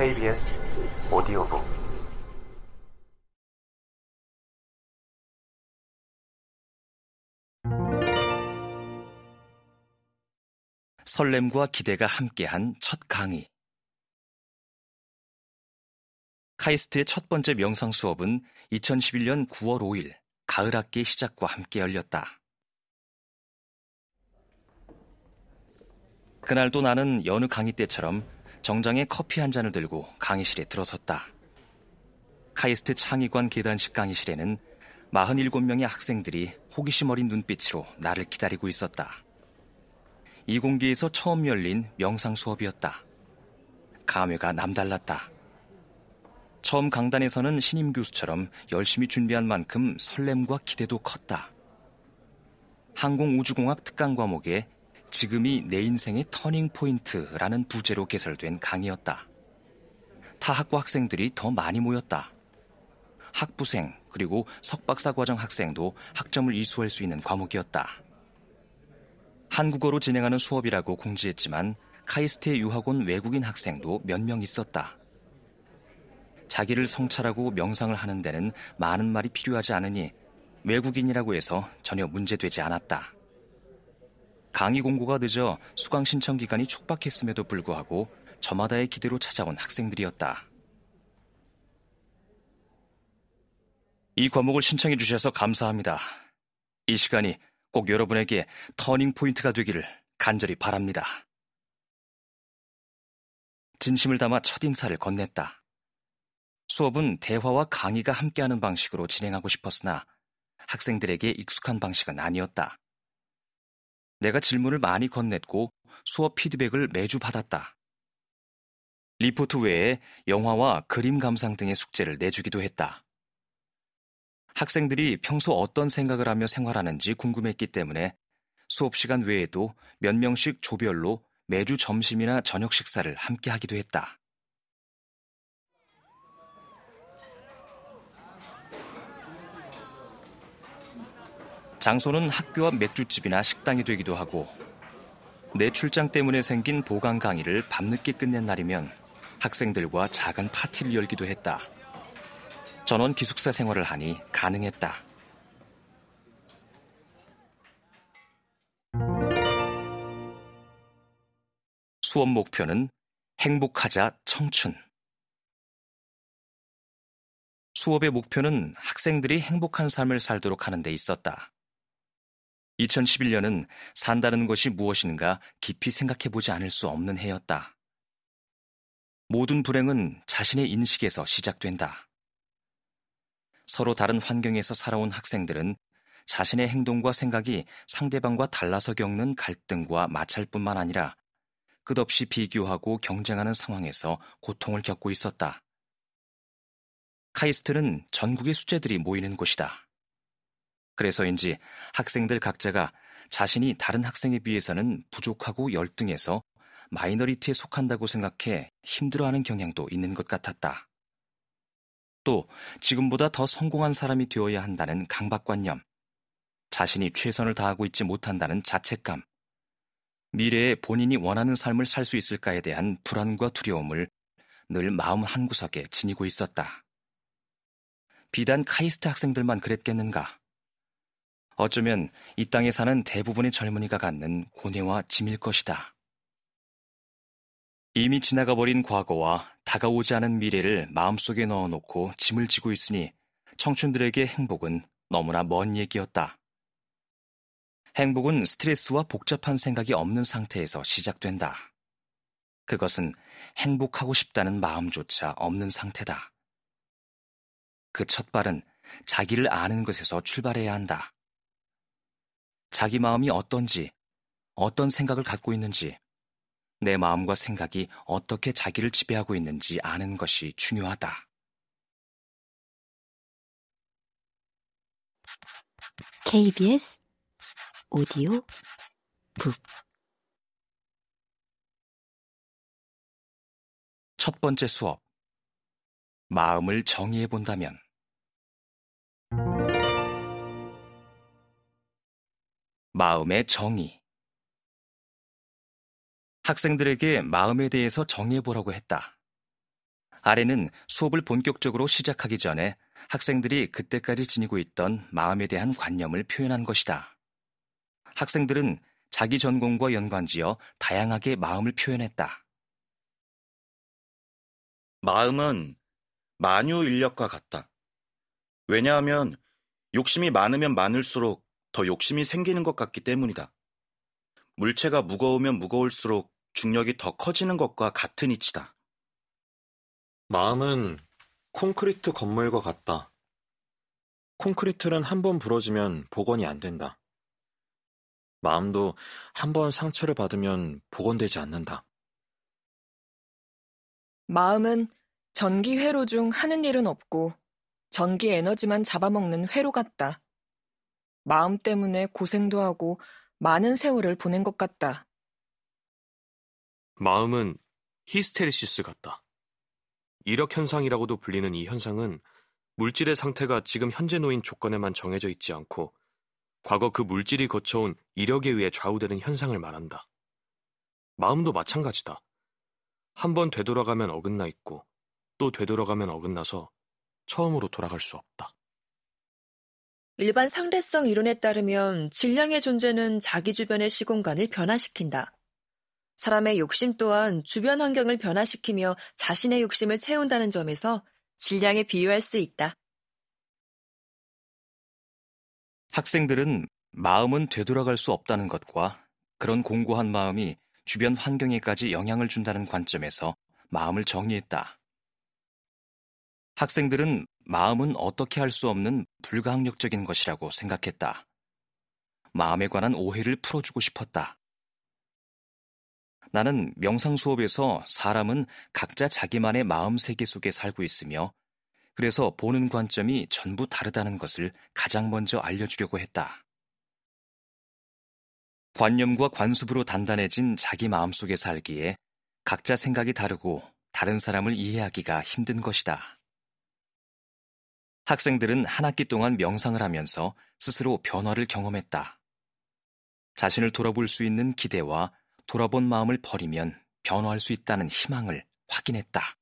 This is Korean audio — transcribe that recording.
KBS 오디오북 설렘과 기대가 함께한 첫 강의. 카이스트의 첫 번째 명상 수업은 2011년 9월 5일 가을 학기 시작과 함께 열렸다. 그날도 나는 여느 강의 때처럼 정장에 커피 한 잔을 들고 강의실에 들어섰다. 카이스트 창의관 계단식 강의실에는 47명의 학생들이 호기심 어린 눈빛으로 나를 기다리고 있었다. 이 공기에서 처음 열린 명상 수업이었다. 감회가 남달랐다. 처음 강단에서는 신임 교수처럼 열심히 준비한 만큼 설렘과 기대도 컸다. 항공우주공학 특강 과목에 지금이 내 인생의 turning point라는 부제로 개설된 강의였다. 타 학과 학생들이 더 많이 모였다. 학부생 그리고 석박사 과정 학생도 학점을 이수할 수 있는 과목이었다. 한국어로 진행하는 수업이라고 공지했지만 카이스트에 유학 온 외국인 학생도 몇 명 있었다. 자기를 성찰하고 명상을 하는 데는 많은 말이 필요하지 않으니 외국인이라고 해서 전혀 문제되지 않았다. 강의 공고가 늦어 수강 신청 기간이 촉박했음에도 불구하고 저마다의 기대로 찾아온 학생들이었다. 이 과목을 신청해 주셔서 감사합니다. 이 시간이 꼭 여러분에게 터닝 포인트가 되기를 간절히 바랍니다. 진심을 담아 첫 인사를 건넸다. 수업은 대화와 강의가 함께하는 방식으로 진행하고 싶었으나 학생들에게 익숙한 방식은 아니었다. 내가 질문을 많이 건넸고 수업 피드백을 매주 받았다. 리포트 외에 영화와 그림 감상 등의 숙제를 내주기도 했다. 학생들이 평소 어떤 생각을 하며 생활하는지 궁금했기 때문에 수업 시간 외에도 몇 명씩 조별로 매주 점심이나 저녁 식사를 함께 하기도 했다. 장소는 학교와 맥주집이나 식당이 되기도 하고 내 출장 때문에 생긴 보강 강의를 밤늦게 끝낸 날이면 학생들과 작은 파티를 열기도 했다. 전원 기숙사 생활을 하니 가능했다. 수업 목표는 행복하자 청춘. 수업의 목표는 학생들이 행복한 삶을 살도록 하는 데 있었다. 2011년은 산다는 것이 무엇인가 깊이 생각해 보지 않을 수 없는 해였다. 모든 불행은 자신의 인식에서 시작된다. 서로 다른 환경에서 살아온 학생들은 자신의 행동과 생각이 상대방과 달라서 겪는 갈등과 마찰뿐만 아니라 끝없이 비교하고 경쟁하는 상황에서 고통을 겪고 있었다. 카이스트는 전국의 수재들이 모이는 곳이다. 그래서인지 학생들 각자가 자신이 다른 학생에 비해서는 부족하고 열등해서 minority에 속한다고 생각해 힘들어하는 경향도 있는 것 같았다. 또 지금보다 더 성공한 사람이 되어야 한다는 강박관념, 자신이 최선을 다하고 있지 못한다는 자책감, 미래에 본인이 원하는 삶을 살 수 있을까에 대한 불안과 두려움을 늘 마음 한구석에 지니고 있었다. 비단 카이스트 학생들만 그랬겠는가? 어쩌면 이 땅에 사는 대부분의 젊은이가 갖는 고뇌와 짐일 것이다. 이미 지나가 버린 과거와 다가오지 않은 미래를 마음속에 넣어놓고 짐을 지고 있으니 청춘들에게 행복은 너무나 먼 얘기였다. 행복은 스트레스와 복잡한 생각이 없는 상태에서 시작된다. 그것은 행복하고 싶다는 마음조차 없는 상태다. 그 첫 발은 자기를 아는 것에서 출발해야 한다. 자기 마음이 어떤지, 어떤 생각을 갖고 있는지, 내 마음과 생각이 어떻게 자기를 지배하고 있는지 아는 것이 중요하다. KBS 오디오 북 첫 번째 수업. 마음을 정의해 본다면. 마음의 정의. 학생들에게 마음에 대해서 정의해보라고 했다. 아래는 수업을 본격적으로 시작하기 전에 학생들이 그때까지 지니고 있던 마음에 대한 관념을 표현한 것이다. 학생들은 자기 전공과 연관지어 다양하게 마음을 표현했다. 마음은 만유 인력과 같다. 왜냐하면 욕심이 많으면 많을수록 더 욕심이 생기는 것 같기 때문이다. 물체가 무거우면 무거울수록 중력이 더 커지는 것과 같은 이치다. 마음은 콘크리트 건물과 같다. 콘크리트는 한 번 부러지면 복원이 안 된다. 마음도 한 번 상처를 받으면 복원되지 않는다. 마음은 전기 회로 중 하는 일은 없고 전기 에너지만 잡아먹는 회로 같다. 마음 때문에 고생도 하고 많은 세월을 보낸 것 같다. 마음은 히스테리시스 같다. 이력 현상이라고도 불리는 이 현상은 물질의 상태가 지금 현재 놓인 조건에만 정해져 있지 않고 과거 그 물질이 거쳐온 이력에 의해 좌우되는 현상을 말한다. 마음도 마찬가지다. 한 번 되돌아가면 어긋나 있고 또 되돌아가면 어긋나서 처음으로 돌아갈 수 없다. 일반 상대성 이론에 따르면 질량의 존재는 자기 주변의 시공간을 변화시킨다. 사람의 욕심 또한 주변 환경을 변화시키며 자신의 욕심을 채운다는 점에서 질량에 비유할 수 있다. 학생들은 마음은 되돌아갈 수 없다는 것과 그런 공고한 마음이 주변 환경에까지 영향을 준다는 관점에서 마음을 정리했다. 학생들은 마음은 어떻게 할 수 없는 불가항력적인 것이라고 생각했다. 마음에 관한 오해를 풀어주고 싶었다. 나는 명상 수업에서 사람은 각자 자기만의 마음 세계 속에 살고 있으며 그래서 보는 관점이 전부 다르다는 것을 가장 먼저 알려주려고 했다. 관념과 관습으로 단단해진 자기 마음 속에 살기에 각자 생각이 다르고 다른 사람을 이해하기가 힘든 것이다. 학생들은 한 학기 동안 명상을 하면서 스스로 변화를 경험했다. 자신을 돌아볼 수 있는 기대와 돌아본 마음을 버리면 변화할 수 있다는 희망을 확인했다.